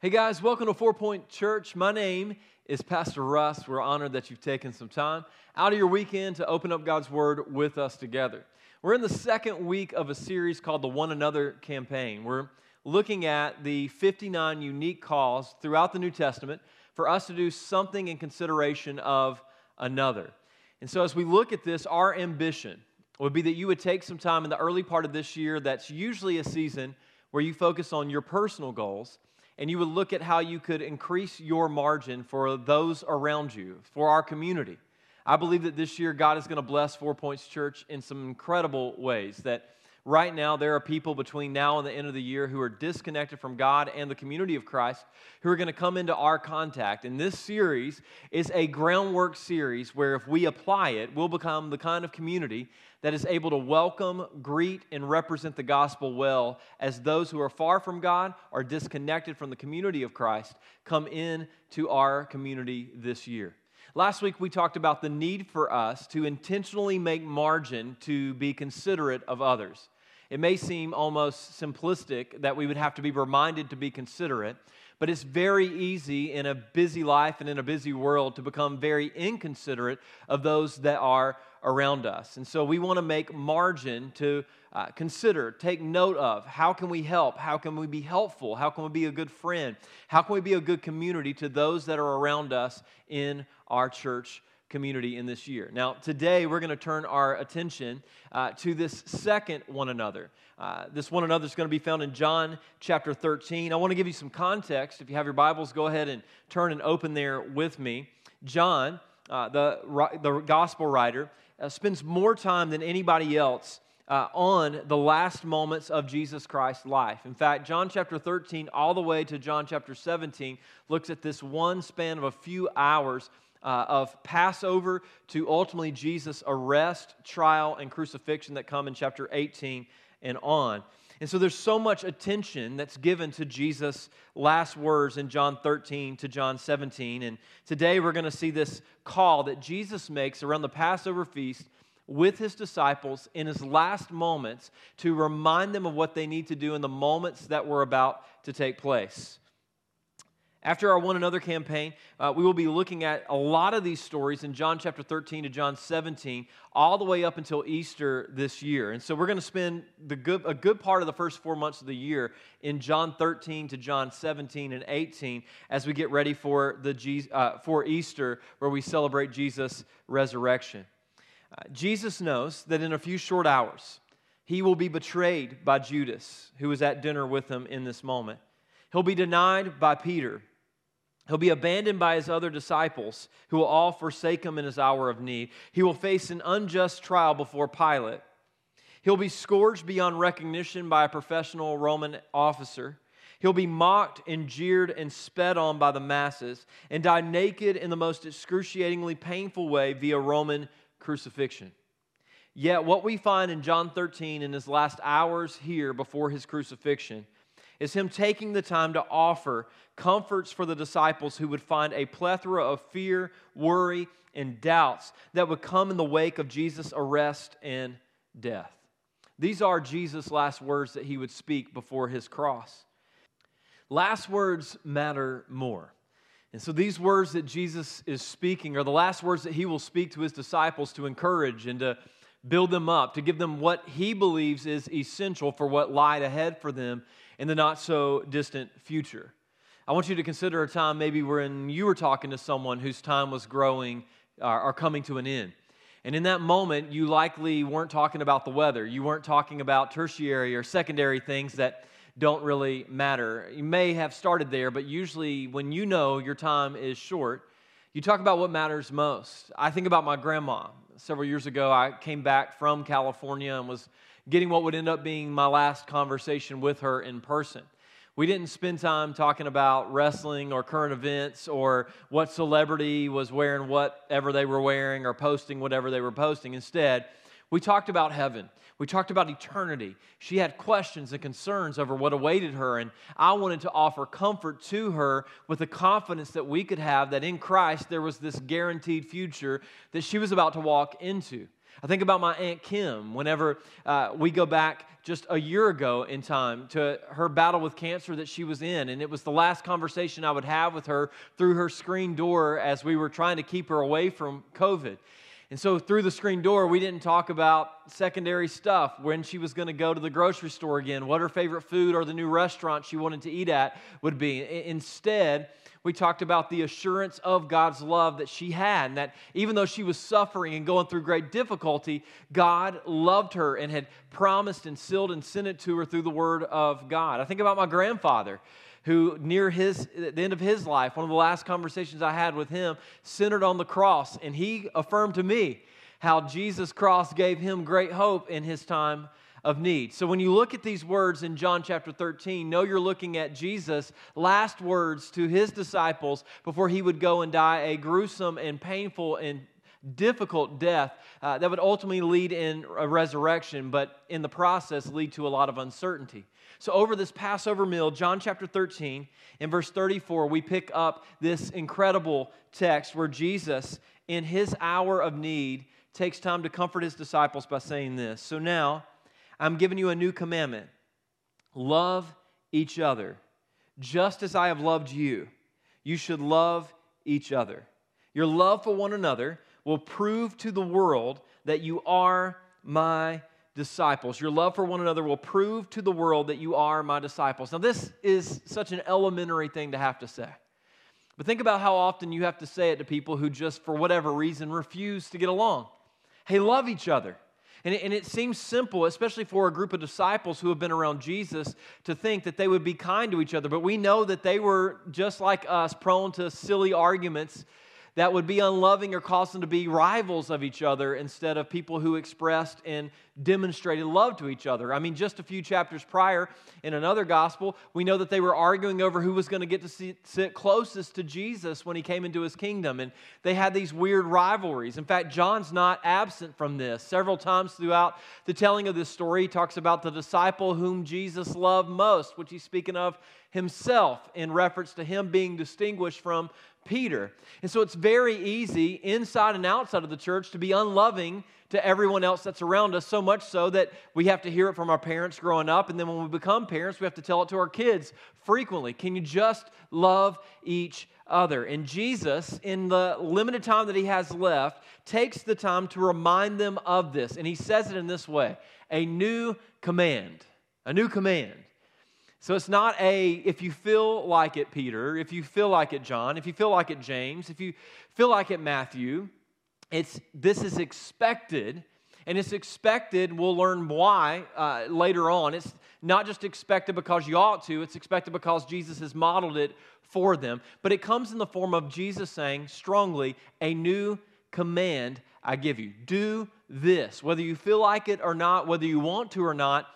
Hey guys, welcome to Four Point Church. My name is Pastor Russ. We're honored that you've taken some time out of your weekend to open up God's Word with us together. We're in the second week of a series called the One Another Campaign. We're looking at the 59 unique calls throughout the New Testament for us to do something in consideration of another. And so, as we look at this, our ambition would be that you would take some time in the early part of this year, that's usually a season where you focus on your personal goals and you would look at how you could increase your margin for those around you, for our community. I believe that this year God is going to bless Four Points Church in some incredible ways. That right now there are people between now and the end of the year who are disconnected from God and the community of Christ who are going to come into our contact. And this series is a groundwork series where if we apply it, we'll become the kind of community that is able to welcome, greet, and represent the gospel well as those who are far from God or disconnected from the community of Christ come in to our community this year. Last week, we talked about the need for us to intentionally make margin to be considerate of others. It may seem almost simplistic that we would have to be reminded to be considerate, but it's very easy in a busy life and in a busy world to become very inconsiderate of those that are around us. And so we want to make margin to uh, consider, take note of how can we help? How can we be helpful? How can we be a good friend? How can we be a good community to those that are around us in our church community in this year. Now, today we're going to turn our attention uh, to this second one another. Uh, this one another is going to be found in John chapter 13. I want to give you some context. If you have your Bibles, go ahead and turn and open there with me. John, uh, the, the gospel writer, uh, spends more time than anybody else. Uh, on the last moments of Jesus Christ's life. In fact, John chapter 13, all the way to John chapter 17, looks at this one span of a few hours uh, of Passover to ultimately Jesus' arrest, trial, and crucifixion that come in chapter 18 and on. And so there's so much attention that's given to Jesus' last words in John 13 to John 17. And today we're going to see this call that Jesus makes around the Passover feast with his disciples in his last moments to remind them of what they need to do in the moments that were about to take place. After our One Another campaign, uh, we will be looking at a lot of these stories in John chapter 13 to John 17, all the way up until Easter this year. And so we're going to spend the good, a good part of the first four months of the year in John 13 to John 17 and 18 as we get ready for, the, uh, for Easter, where we celebrate Jesus' resurrection. Uh, Jesus knows that in a few short hours, he will be betrayed by Judas, who was at dinner with him in this moment. He'll be denied by Peter. He'll be abandoned by his other disciples, who will all forsake him in his hour of need. He will face an unjust trial before Pilate. He'll be scourged beyond recognition by a professional Roman officer. He'll be mocked and jeered and sped on by the masses and die naked in the most excruciatingly painful way via Roman crucifixion. Yet, what we find in John 13 in his last hours here before his crucifixion is him taking the time to offer comforts for the disciples who would find a plethora of fear, worry, and doubts that would come in the wake of Jesus' arrest and death. These are Jesus' last words that he would speak before his cross. Last words matter more. And so, these words that Jesus is speaking are the last words that he will speak to his disciples to encourage and to build them up, to give them what he believes is essential for what lied ahead for them in the not so distant future. I want you to consider a time maybe when you were talking to someone whose time was growing uh, or coming to an end. And in that moment, you likely weren't talking about the weather. You weren't talking about tertiary or secondary things that don't really matter. You may have started there, but usually when you know your time is short, you talk about what matters most. I think about my grandma. Several years ago, I came back from California and was getting what would end up being my last conversation with her in person. We didn't spend time talking about wrestling or current events or what celebrity was wearing whatever they were wearing or posting whatever they were posting. Instead, we talked about heaven. We talked about eternity. She had questions and concerns over what awaited her, and I wanted to offer comfort to her with the confidence that we could have that in Christ there was this guaranteed future that she was about to walk into. I think about my Aunt Kim whenever uh, we go back just a year ago in time to her battle with cancer that she was in. And it was the last conversation I would have with her through her screen door as we were trying to keep her away from COVID. And so through the screen door, we didn't talk about secondary stuff, when she was going to go to the grocery store again, what her favorite food or the new restaurant she wanted to eat at would be. Instead, we talked about the assurance of God's love that she had, and that even though she was suffering and going through great difficulty, God loved her and had promised and sealed and sent it to her through the Word of God. I think about my grandfather who near his the end of his life one of the last conversations i had with him centered on the cross and he affirmed to me how jesus cross gave him great hope in his time of need. So when you look at these words in John chapter 13, know you're looking at Jesus' last words to his disciples before he would go and die a gruesome and painful and difficult death uh, that would ultimately lead in a resurrection, but in the process lead to a lot of uncertainty. So, over this Passover meal, John chapter 13, in verse 34, we pick up this incredible text where Jesus, in his hour of need, takes time to comfort his disciples by saying this. So now, I'm giving you a new commandment love each other. Just as I have loved you, you should love each other. Your love for one another will prove to the world that you are my disciples. Your love for one another will prove to the world that you are my disciples. Now, this is such an elementary thing to have to say. But think about how often you have to say it to people who just, for whatever reason, refuse to get along. Hey, love each other. And it, and it, seems simple, especially for a group of disciples who have been around Jesus, to think that they would be kind to each other. But we know that they were just like us, prone to silly arguments that would be unloving or cause them to be rivals of each other instead of people who expressed and demonstrated love to each other. I mean, just a few chapters prior in another gospel, we know that they were arguing over who was going to get to see, sit closest to Jesus when he came into his kingdom. And they had these weird rivalries. In fact, John's not absent from this. Several times throughout the telling of this story, he talks about the disciple whom Jesus loved most, which he's speaking of himself in reference to him being distinguished from Peter. And so it's very easy inside and outside of the church to be unloving to everyone else that's around us, so much so that we have to hear it from our parents growing up. And then when we become parents, we have to tell it to our kids frequently. Can you just love each other? And Jesus, in the limited time that he has left, takes the time to remind them of this. And he says it in this way a new command. A new command. So it's not a, if you feel like it, Peter, if you feel like it, John, if you feel like it, James, if you feel like it, Matthew, it's, this is expected. And it's expected, we'll learn why uh, later on. It's not just expected because you ought to, it's expected because Jesus has modeled it for them. But it comes in the form of Jesus saying strongly, A new command I give you. Do this. Whether you feel like it or not, whether you want to or not,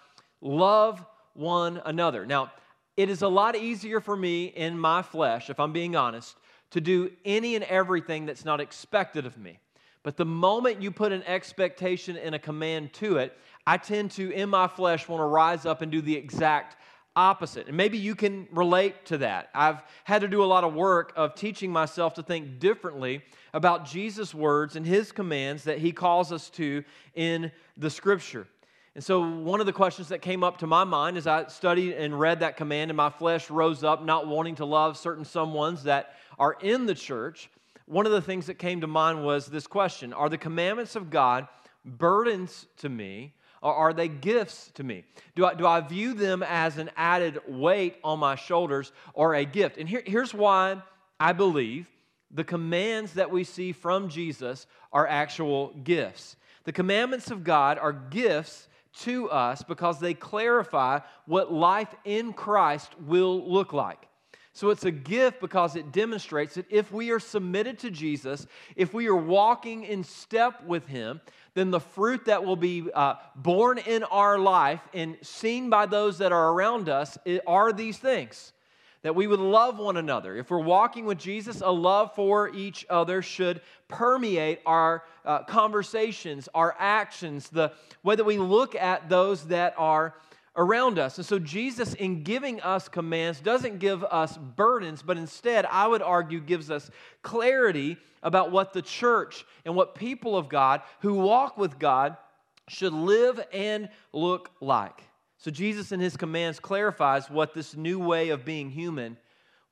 love one another. Now, it is a lot easier for me in my flesh, if I'm being honest, to do any and everything that's not expected of me. But the moment you put an expectation and a command to it, I tend to, in my flesh, want to rise up and do the exact opposite. And maybe you can relate to that. I've had to do a lot of work of teaching myself to think differently about Jesus' words and his commands that he calls us to in the scripture. And so, one of the questions that came up to my mind as I studied and read that command, and my flesh rose up, not wanting to love certain someones that are in the church, one of the things that came to mind was this question Are the commandments of God burdens to me, or are they gifts to me? Do I, do I view them as an added weight on my shoulders or a gift? And here, here's why I believe the commands that we see from Jesus are actual gifts. The commandments of God are gifts to us because they clarify what life in Christ will look like. So it's a gift because it demonstrates that if we are submitted to Jesus, if we are walking in step with Him, then the fruit that will be uh, born in our life and seen by those that are around us are these things that we would love one another. If we're walking with Jesus, a love for each other should permeate our uh, conversations, our actions, the way that we look at those that are around us. And so, Jesus, in giving us commands, doesn't give us burdens, but instead, I would argue, gives us clarity about what the church and what people of God who walk with God should live and look like. So, Jesus in his commands clarifies what this new way of being human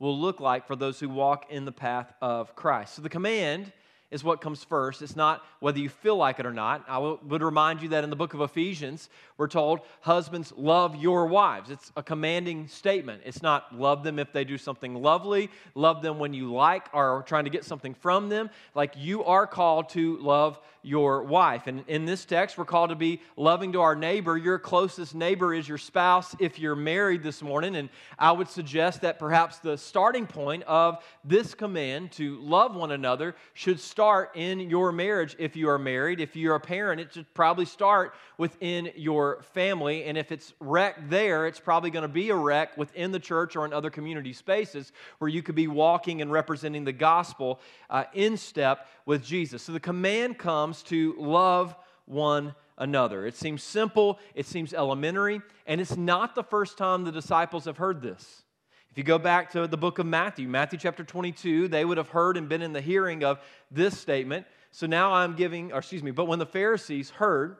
will look like for those who walk in the path of Christ. So, the command is what comes first. It's not whether you feel like it or not. I would remind you that in the book of Ephesians, we're told, Husbands, love your wives. It's a commanding statement. It's not love them if they do something lovely, love them when you like or trying to get something from them. Like you are called to love your wife. And in this text, we're called to be loving to our neighbor. Your closest neighbor is your spouse if you're married this morning. And I would suggest that perhaps the starting point of this command to love one another should start in your marriage if you are married. If you're a parent, it should probably start within your family. And if it's wrecked there, it's probably going to be a wreck within the church or in other community spaces where you could be walking and representing the gospel uh, in step with Jesus. So the command comes to love one another. It seems simple, it seems elementary, and it's not the first time the disciples have heard this. If you go back to the book of Matthew, Matthew chapter 22, they would have heard and been in the hearing of this statement. So now I'm giving, or excuse me, but when the Pharisees heard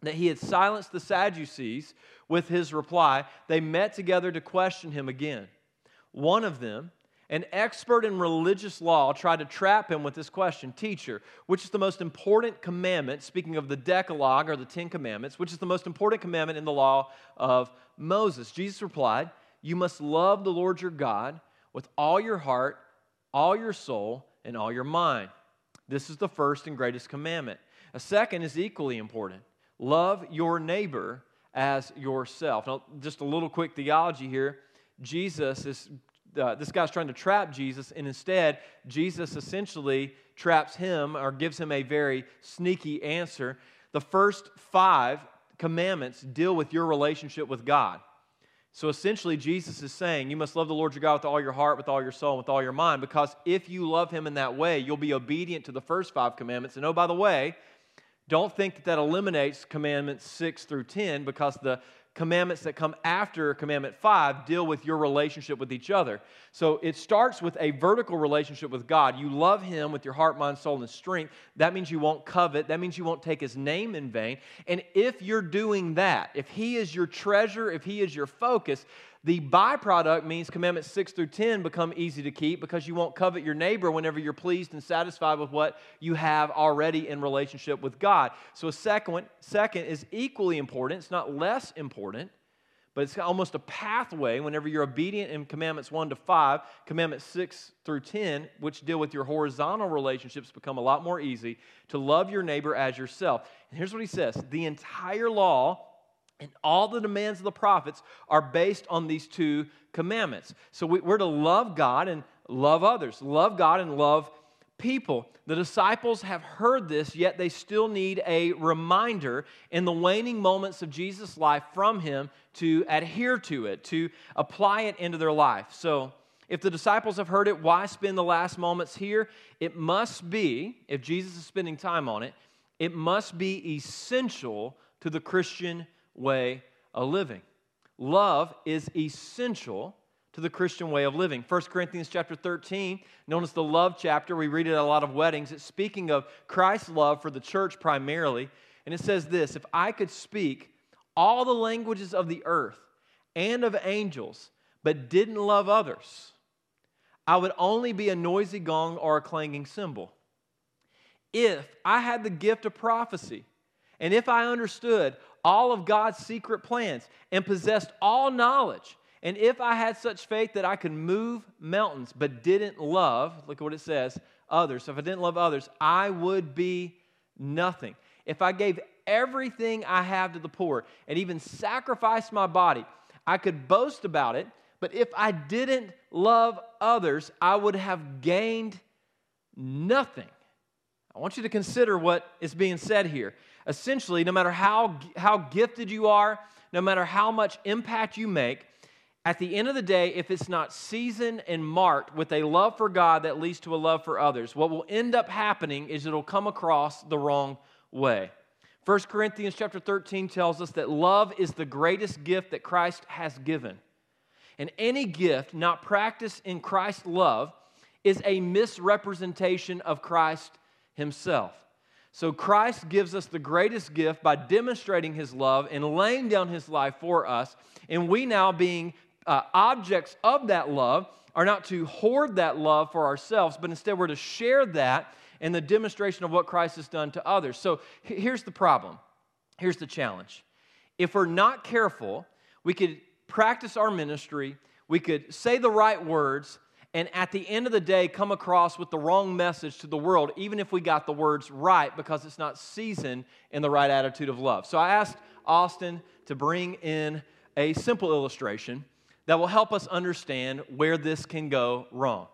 that he had silenced the Sadducees with his reply, they met together to question him again. One of them, an expert in religious law tried to trap him with this question Teacher, which is the most important commandment, speaking of the Decalogue or the Ten Commandments, which is the most important commandment in the law of Moses? Jesus replied, You must love the Lord your God with all your heart, all your soul, and all your mind. This is the first and greatest commandment. A second is equally important love your neighbor as yourself. Now, just a little quick theology here. Jesus is uh, this guy's trying to trap Jesus, and instead, Jesus essentially traps him or gives him a very sneaky answer. The first five commandments deal with your relationship with God. So essentially, Jesus is saying you must love the Lord your God with all your heart, with all your soul, with all your mind, because if you love him in that way, you'll be obedient to the first five commandments. And oh, by the way, don't think that that eliminates commandments 6 through 10 because the commandments that come after commandment 5 deal with your relationship with each other. So it starts with a vertical relationship with God. You love Him with your heart, mind, soul, and strength. That means you won't covet. That means you won't take His name in vain. And if you're doing that, if He is your treasure, if He is your focus, the byproduct means commandments 6 through 10 become easy to keep because you won't covet your neighbor whenever you're pleased and satisfied with what you have already in relationship with God. So, a second, second is equally important. It's not less important, but it's almost a pathway whenever you're obedient in commandments 1 to 5. Commandments 6 through 10, which deal with your horizontal relationships, become a lot more easy to love your neighbor as yourself. And here's what he says the entire law and all the demands of the prophets are based on these two commandments. So we're to love God and love others, love God and love people. The disciples have heard this, yet they still need a reminder in the waning moments of Jesus' life from him to adhere to it, to apply it into their life. So, if the disciples have heard it, why spend the last moments here? It must be, if Jesus is spending time on it, it must be essential to the Christian way of living. Love is essential to the Christian way of living. 1 Corinthians chapter 13, known as the love chapter, we read it at a lot of weddings. It's speaking of Christ's love for the church primarily. And it says this If I could speak all the languages of the earth and of angels, but didn't love others, I would only be a noisy gong or a clanging cymbal. If I had the gift of prophecy, and if I understood all of God's secret plans and possessed all knowledge. And if I had such faith that I could move mountains but didn't love, look at what it says, others. So if I didn't love others, I would be nothing. If I gave everything I have to the poor and even sacrificed my body, I could boast about it. But if I didn't love others, I would have gained nothing. I want you to consider what is being said here essentially, no matter how, how gifted you are, no matter how much impact you make, at the end of the day, if it's not seasoned and marked with a love for God that leads to a love for others, what will end up happening is it'll come across the wrong way. 1 Corinthians chapter 13 tells us that love is the greatest gift that Christ has given. And any gift not practiced in Christ's love is a misrepresentation of Christ himself. So Christ gives us the greatest gift by demonstrating his love and laying down his life for us. And we now, being uh, objects of that love, are not to hoard that love for ourselves, but instead we're to share that in the demonstration of what Christ has done to others. So here's the problem. Here's the challenge. If we're not careful, we could practice our ministry, we could say the right words, and at the end of the day come across with the wrong message to the world, even if we got the words right because it's not seasoned in the right attitude of love. So I asked Austin to bring in a simple illustration that will help us understand where this can go wrong.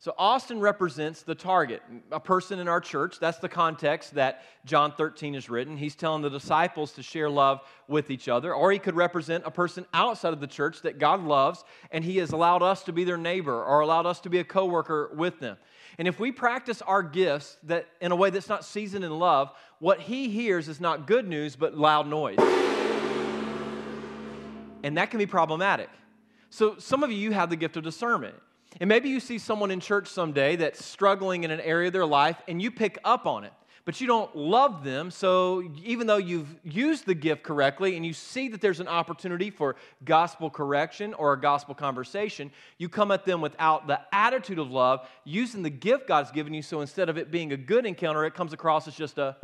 So, Austin represents the target, a person in our church. That's the context that John 13 is written. He's telling the disciples to share love with each other. Or he could represent a person outside of the church that God loves, and he has allowed us to be their neighbor or allowed us to be a coworker with them. And if we practice our gifts that, in a way that's not seasoned in love, what he hears is not good news, but loud noise. And that can be problematic. So, some of you have the gift of discernment. And maybe you see someone in church someday that's struggling in an area of their life and you pick up on it, but you don't love them. So even though you've used the gift correctly and you see that there's an opportunity for gospel correction or a gospel conversation, you come at them without the attitude of love, using the gift God's given you. So instead of it being a good encounter, it comes across as just a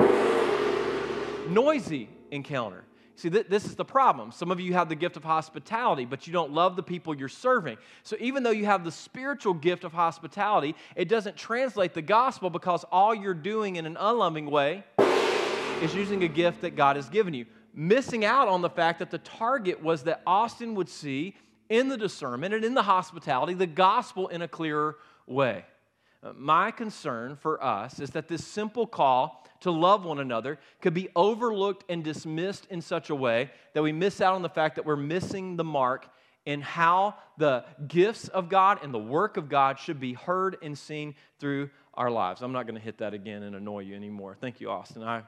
noisy encounter. See, th- this is the problem. Some of you have the gift of hospitality, but you don't love the people you're serving. So, even though you have the spiritual gift of hospitality, it doesn't translate the gospel because all you're doing in an unloving way is using a gift that God has given you. Missing out on the fact that the target was that Austin would see in the discernment and in the hospitality the gospel in a clearer way. My concern for us is that this simple call to love one another could be overlooked and dismissed in such a way that we miss out on the fact that we're missing the mark in how the gifts of God and the work of God should be heard and seen through our lives. I'm not going to hit that again and annoy you anymore. Thank you, Austin. I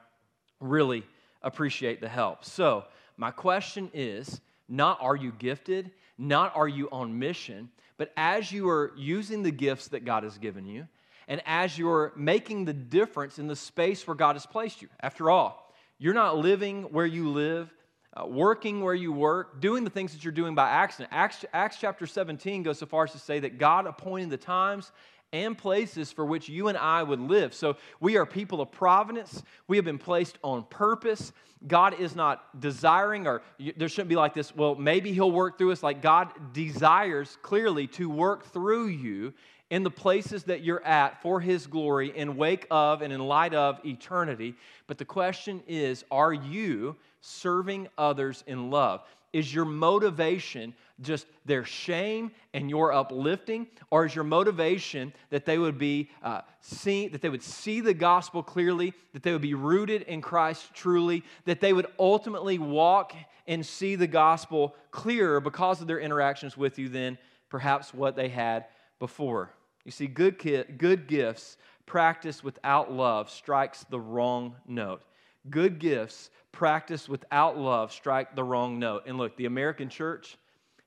really appreciate the help. So, my question is not are you gifted, not are you on mission, but as you are using the gifts that God has given you, and as you're making the difference in the space where God has placed you. After all, you're not living where you live, uh, working where you work, doing the things that you're doing by accident. Acts, Acts chapter 17 goes so far as to say that God appointed the times and places for which you and I would live. So we are people of providence. We have been placed on purpose. God is not desiring, or there shouldn't be like this, well, maybe He'll work through us. Like God desires clearly to work through you in the places that you're at for His glory in wake of and in light of eternity. But the question is are you serving others in love? Is your motivation just their shame and your uplifting, or is your motivation that they would be uh, see that they would see the gospel clearly, that they would be rooted in Christ truly, that they would ultimately walk and see the gospel clearer because of their interactions with you than perhaps what they had before? You see, good, good gifts practiced without love strikes the wrong note. Good gifts practiced without love strike the wrong note. And look, the American church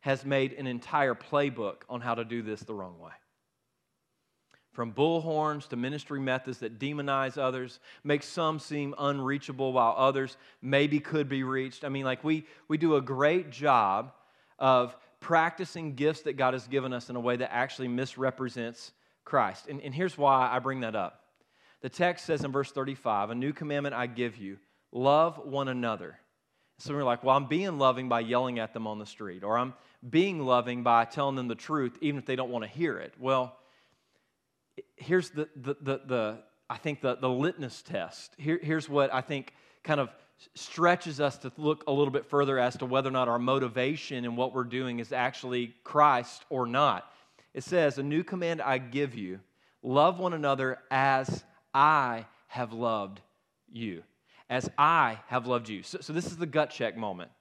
has made an entire playbook on how to do this the wrong way. From bullhorns to ministry methods that demonize others, make some seem unreachable while others maybe could be reached. I mean, like we, we do a great job of practicing gifts that God has given us in a way that actually misrepresents Christ. And, and here's why I bring that up. The text says in verse 35, A new commandment I give you love one another. So we're like, well, I'm being loving by yelling at them on the street, or I'm being loving by telling them the truth, even if they don't want to hear it. Well, here's the, the, the, the I think, the, the litmus test. Here, here's what I think kind of stretches us to look a little bit further as to whether or not our motivation and what we're doing is actually Christ or not. It says, A new command I give you love one another as I have loved you. As I have loved you. So, so this is the gut check moment.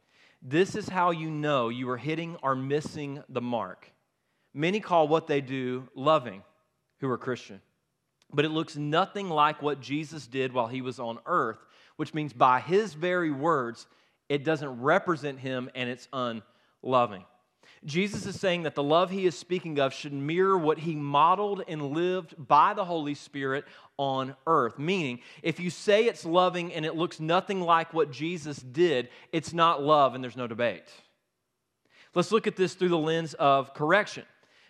This is how you know you are hitting or missing the mark. Many call what they do loving who are Christian, but it looks nothing like what Jesus did while he was on earth which means by his very words, it doesn't represent him and it's unloving. Jesus is saying that the love he is speaking of should mirror what he modeled and lived by the Holy Spirit on earth. Meaning, if you say it's loving and it looks nothing like what Jesus did, it's not love and there's no debate. Let's look at this through the lens of correction.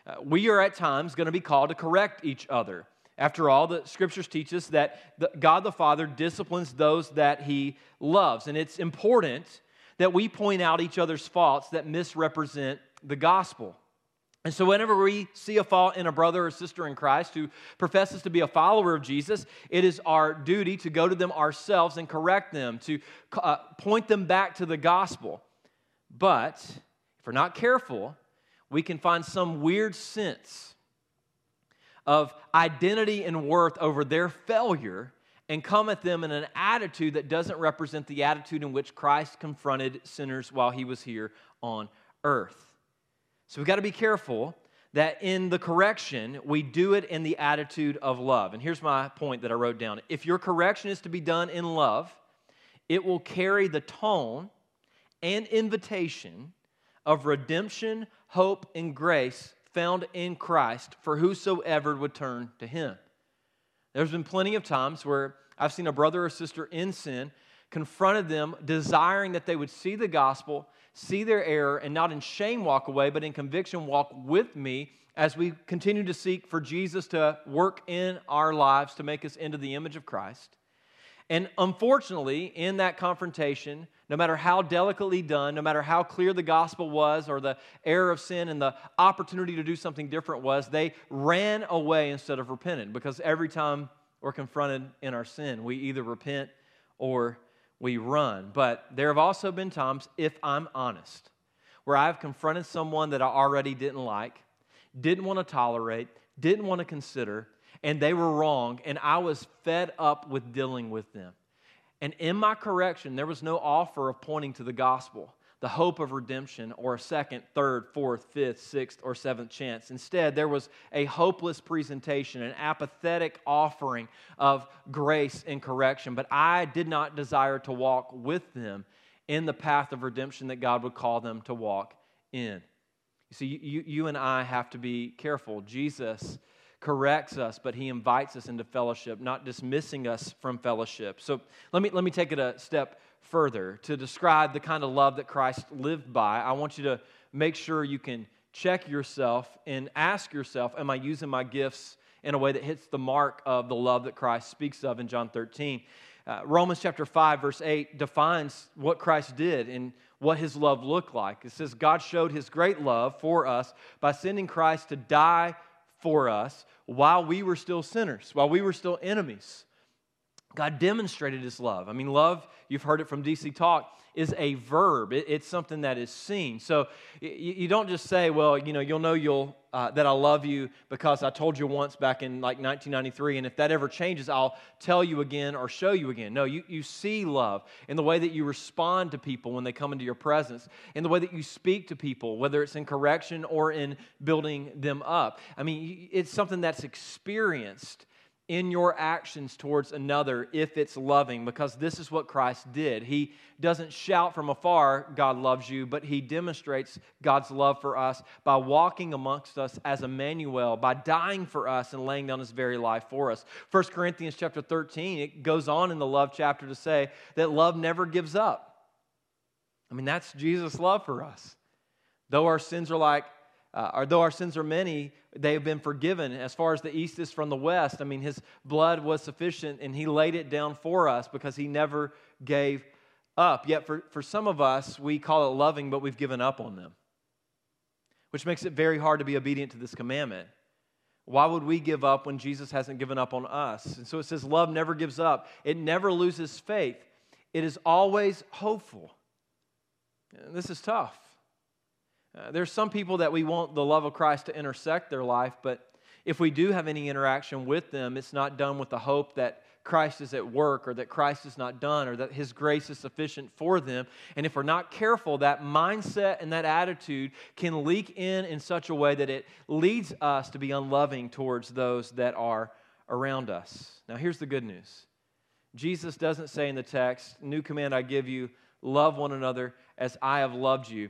Uh, we are at times going to be called to correct each other. After all, the scriptures teach us that God the Father disciplines those that he loves. And it's important that we point out each other's faults that misrepresent the gospel. And so, whenever we see a fault in a brother or sister in Christ who professes to be a follower of Jesus, it is our duty to go to them ourselves and correct them, to uh, point them back to the gospel. But if we're not careful, we can find some weird sense of identity and worth over their failure and come at them in an attitude that doesn't represent the attitude in which Christ confronted sinners while he was here on earth. So we've got to be careful that in the correction, we do it in the attitude of love. And here's my point that I wrote down. If your correction is to be done in love, it will carry the tone and invitation of redemption, hope, and grace found in Christ for whosoever would turn to him. There's been plenty of times where I've seen a brother or sister in sin confronted them desiring that they would see the gospel see their error, and not in shame walk away, but in conviction walk with me as we continue to seek for Jesus to work in our lives to make us into the image of Christ. And unfortunately, in that confrontation, no matter how delicately done, no matter how clear the gospel was or the error of sin and the opportunity to do something different was, they ran away instead of repenting because every time we're confronted in our sin, we either repent or we run. But there have also been times, if I'm honest, where I've confronted someone that I already didn't like, didn't want to tolerate, didn't want to consider, and they were wrong, and I was fed up with dealing with them. And in my correction, there was no offer of pointing to the gospel the hope of redemption or a second, third, fourth, fifth, sixth, or seventh chance. Instead, there was a hopeless presentation, an apathetic offering of grace and correction. But I did not desire to walk with them in the path of redemption that God would call them to walk in. You see, you, you and I have to be careful. Jesus corrects us, but he invites us into fellowship, not dismissing us from fellowship. So let me, let me take it a step further to describe the kind of love that Christ lived by, I want you to make sure you can check yourself and ask yourself Am I using my gifts in a way that hits the mark of the love that Christ speaks of in John 13? Uh, Romans chapter 5, verse 8 defines what Christ did and what his love looked like. It says, God showed his great love for us by sending Christ to die for us while we were still sinners, while we were still enemies. God demonstrated his love. I mean, love, you've heard it from DC Talk, is a verb. It, it's something that is seen. So you, you, don't just say, well, you know, you'll know you'll, uh, that I love you because I told you once back in like 1993, and if that ever changes, I'll tell you again or show you again. No, you, you see love in the way that you respond to people when they come into your presence, in the way that you speak to people, whether it's in correction or in building them up. I mean, it's something that's experienced in your actions towards another if it's loving, because this is what Christ did. He doesn't shout from afar, God loves you, but he demonstrates God's love for us by walking amongst us as Emmanuel, by dying for us and laying down his very life for us. 1 Corinthians chapter 13, it goes on in the love chapter to say that love never gives up. I mean, that's Jesus' love for us. Though our sins are like uh, or though our sins are many, they have been forgiven. As far as the east is from the west, I mean, his blood was sufficient and he laid it down for us because he never gave up. Yet for, for some of us, we call it loving, but we've given up on them, which makes it very hard to be obedient to this commandment. Why would we give up when Jesus hasn't given up on us? And so it says, love never gives up, it never loses faith, it is always hopeful. And this is tough. Uh, there's some people that we want the love of Christ to intersect their life, but if we do have any interaction with them, it's not done with the hope that Christ is at work or that Christ is not done or that His grace is sufficient for them. And if we're not careful, that mindset and that attitude can leak in in such a way that it leads us to be unloving towards those that are around us. Now, here's the good news Jesus doesn't say in the text, New command I give you, love one another as I have loved you.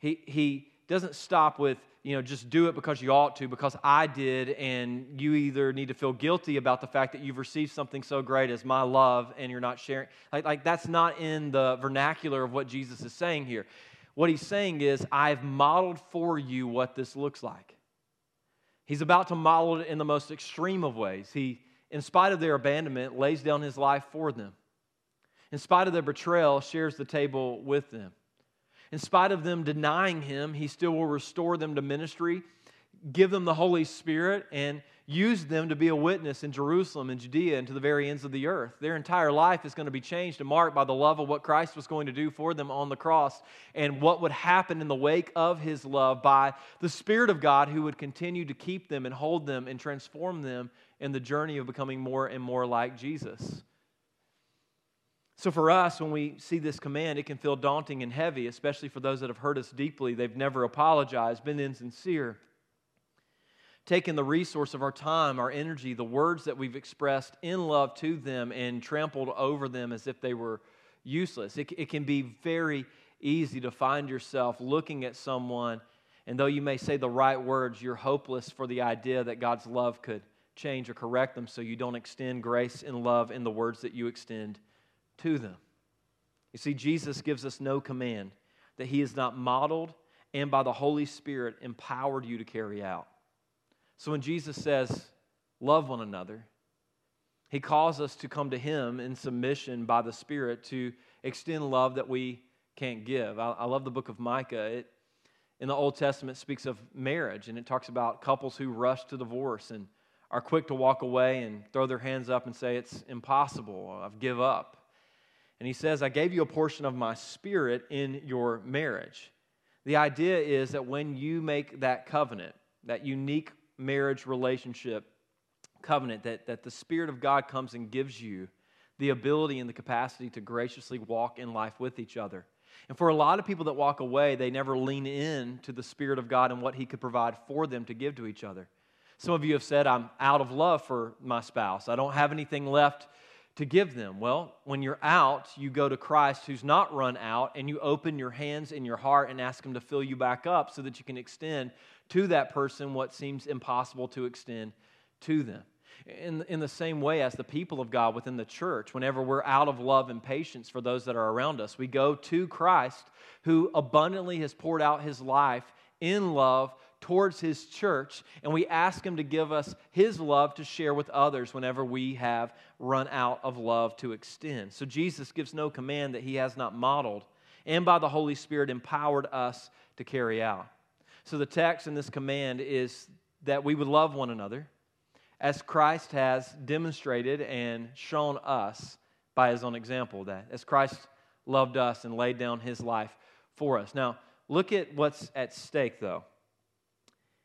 He, he doesn't stop with, you know, just do it because you ought to, because I did, and you either need to feel guilty about the fact that you've received something so great as my love and you're not sharing. Like, like that's not in the vernacular of what Jesus is saying here. What he's saying is, I've modeled for you what this looks like. He's about to model it in the most extreme of ways. He, in spite of their abandonment, lays down his life for them. In spite of their betrayal, shares the table with them. In spite of them denying him, he still will restore them to ministry, give them the Holy Spirit, and use them to be a witness in Jerusalem and Judea and to the very ends of the earth. Their entire life is going to be changed and marked by the love of what Christ was going to do for them on the cross and what would happen in the wake of his love by the Spirit of God who would continue to keep them and hold them and transform them in the journey of becoming more and more like Jesus. So, for us, when we see this command, it can feel daunting and heavy, especially for those that have hurt us deeply. They've never apologized, been insincere, taken the resource of our time, our energy, the words that we've expressed in love to them, and trampled over them as if they were useless. It, it can be very easy to find yourself looking at someone, and though you may say the right words, you're hopeless for the idea that God's love could change or correct them so you don't extend grace and love in the words that you extend to them. You see, Jesus gives us no command that he has not modeled and by the Holy Spirit empowered you to carry out. So when Jesus says, love one another, he calls us to come to him in submission by the Spirit to extend love that we can't give. I, I love the book of Micah. It, in the Old Testament, speaks of marriage, and it talks about couples who rush to divorce and are quick to walk away and throw their hands up and say, It's impossible, I've give up. And he says, I gave you a portion of my spirit in your marriage. The idea is that when you make that covenant, that unique marriage relationship covenant, that, that the Spirit of God comes and gives you the ability and the capacity to graciously walk in life with each other. And for a lot of people that walk away, they never lean in to the Spirit of God and what He could provide for them to give to each other. Some of you have said, I'm out of love for my spouse. I don't have anything left to give them? Well, when you're out, you go to Christ who's not run out and you open your hands and your heart and ask Him to fill you back up so that you can extend to that person what seems impossible to extend to them. In, in the same way as the people of God within the church, whenever we're out of love and patience for those that are around us, we go to Christ who abundantly has poured out his life in love towards his church, and we ask him to give us his love to share with others whenever we have run out of love to extend. So Jesus gives no command that he has not modeled, and by the Holy Spirit empowered us to carry out. So the text in this command is that we would love one another as Christ has demonstrated and shown us by his own example that as Christ loved us and laid down his life for us. Now, look at what's at stake though.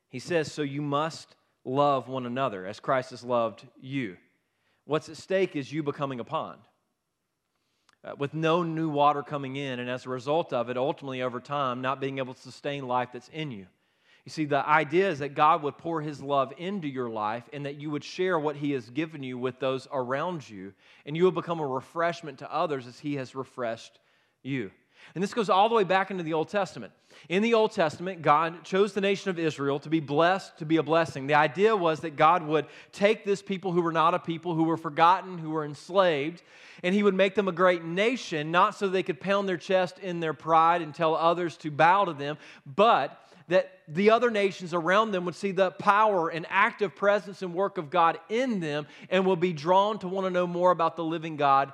He says, So you must love one another as Christ has loved you. What's at stake is you becoming a pond. Uh, with no new water coming in, and as a result of it, ultimately over time, not being able to sustain life that's in you. You see, the idea is that God would pour His love into your life and that you would share what He has given you with those around you, and you will become a refreshment to others as He has refreshed you. And this goes all the way back into the Old Testament. In the Old Testament, God chose the nation of Israel to be blessed, to be a blessing. The idea was that God would take this people who were not a people, who were forgotten, who were enslaved, and He would make them a great nation, not so they could pound their chest in their pride and tell others to bow to them, but that the other nations around them would see the power and active presence and work of God in them and will be drawn to want to know more about the living God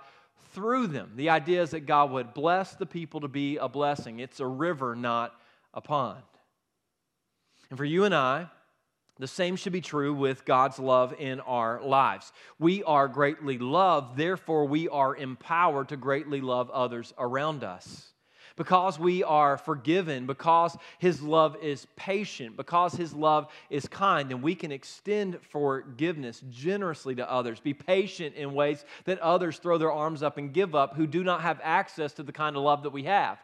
through them. The idea is that God would bless the people to be a blessing. It's a river, not a pond. And for you and I, the same should be true with God's love in our lives. We are greatly loved, therefore, we are empowered to greatly love others around us because we are forgiven, because His love is patient, because His love is kind, then we can extend forgiveness generously to others. Be patient in ways that others throw their arms up and give up who do not have access to the kind of love that we have.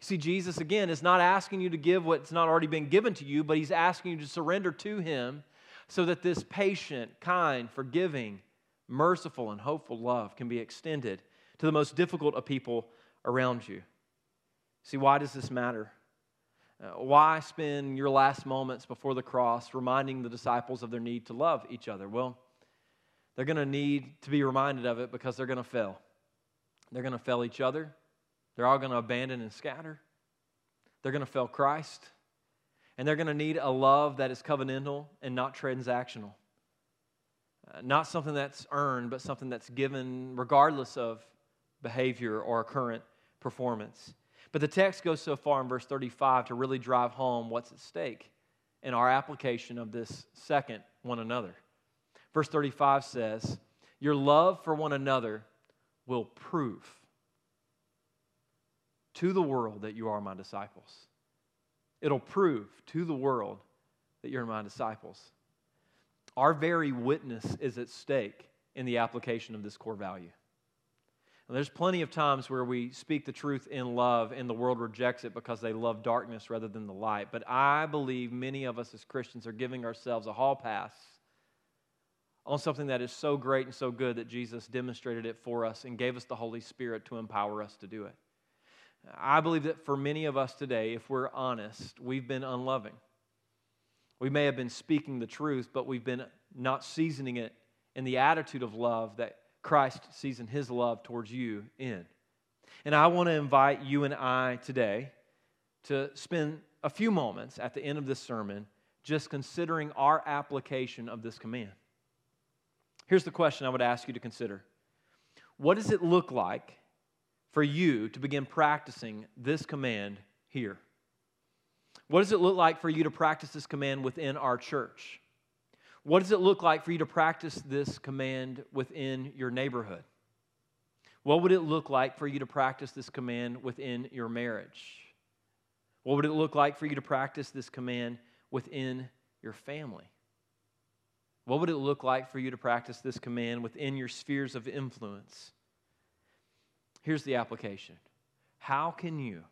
See, Jesus, again, is not asking you to give what's not already been given to you, but He's asking you to surrender to Him so that this patient, kind, forgiving merciful, and hopeful love can be extended to the most difficult of people around you. See, why does this matter? Uh, why spend your last moments before the cross reminding the disciples of their need to love each other? Well, they're going to need to be reminded of it because they're going to fail. They're going to fail each other. They're all going to abandon and scatter. They're going to fail Christ. And they're going to need a love that is covenantal and not transactional. Uh, not something that's earned, but something that's given regardless of behavior or current performance. But the text goes so far in verse 35 to really drive home what's at stake in our application of this second one another. Verse 35 says, Your love for one another will prove to the world that you are my disciples. It'll prove to the world that you're my disciples. Our very witness is at stake in the application of this core value. And there's plenty of times where we speak the truth in love and the world rejects it because they love darkness rather than the light. But I believe many of us as Christians are giving ourselves a hall pass on something that is so great and so good that Jesus demonstrated it for us and gave us the Holy Spirit to empower us to do it. I believe that for many of us today, if we're honest, we've been unloving. We may have been speaking the truth, but we've been not seasoning it in the attitude of love that Christ seasoned his love towards you in. And I want to invite you and I today to spend a few moments at the end of this sermon just considering our application of this command. Here's the question I would ask you to consider What does it look like for you to begin practicing this command here? What does it look like for you to practice this command within our church? What does it look like for you to practice this command within your neighborhood? What would it look like for you to practice this command within your marriage? What would it look like for you to practice this command within your family? What would it look like for you to practice this command within your spheres of influence? Here's the application How can you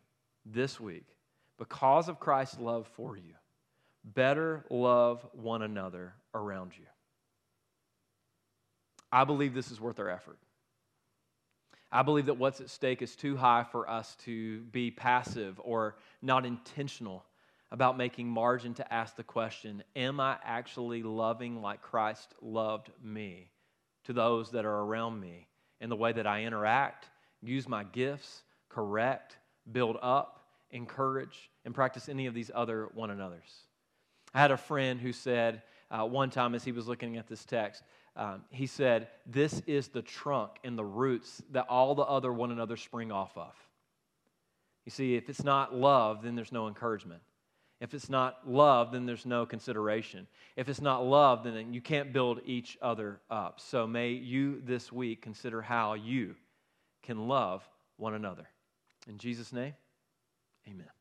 this week, because of Christ's love for you, better love one another around you. I believe this is worth our effort. I believe that what's at stake is too high for us to be passive or not intentional about making margin to ask the question Am I actually loving like Christ loved me to those that are around me in the way that I interact, use my gifts, correct, build up, encourage, and practice any of these other one another's? I had a friend who said uh, one time as he was looking at this text, um, he said, This is the trunk and the roots that all the other one another spring off of. You see, if it's not love, then there's no encouragement. If it's not love, then there's no consideration. If it's not love, then you can't build each other up. So may you this week consider how you can love one another. In Jesus' name, amen.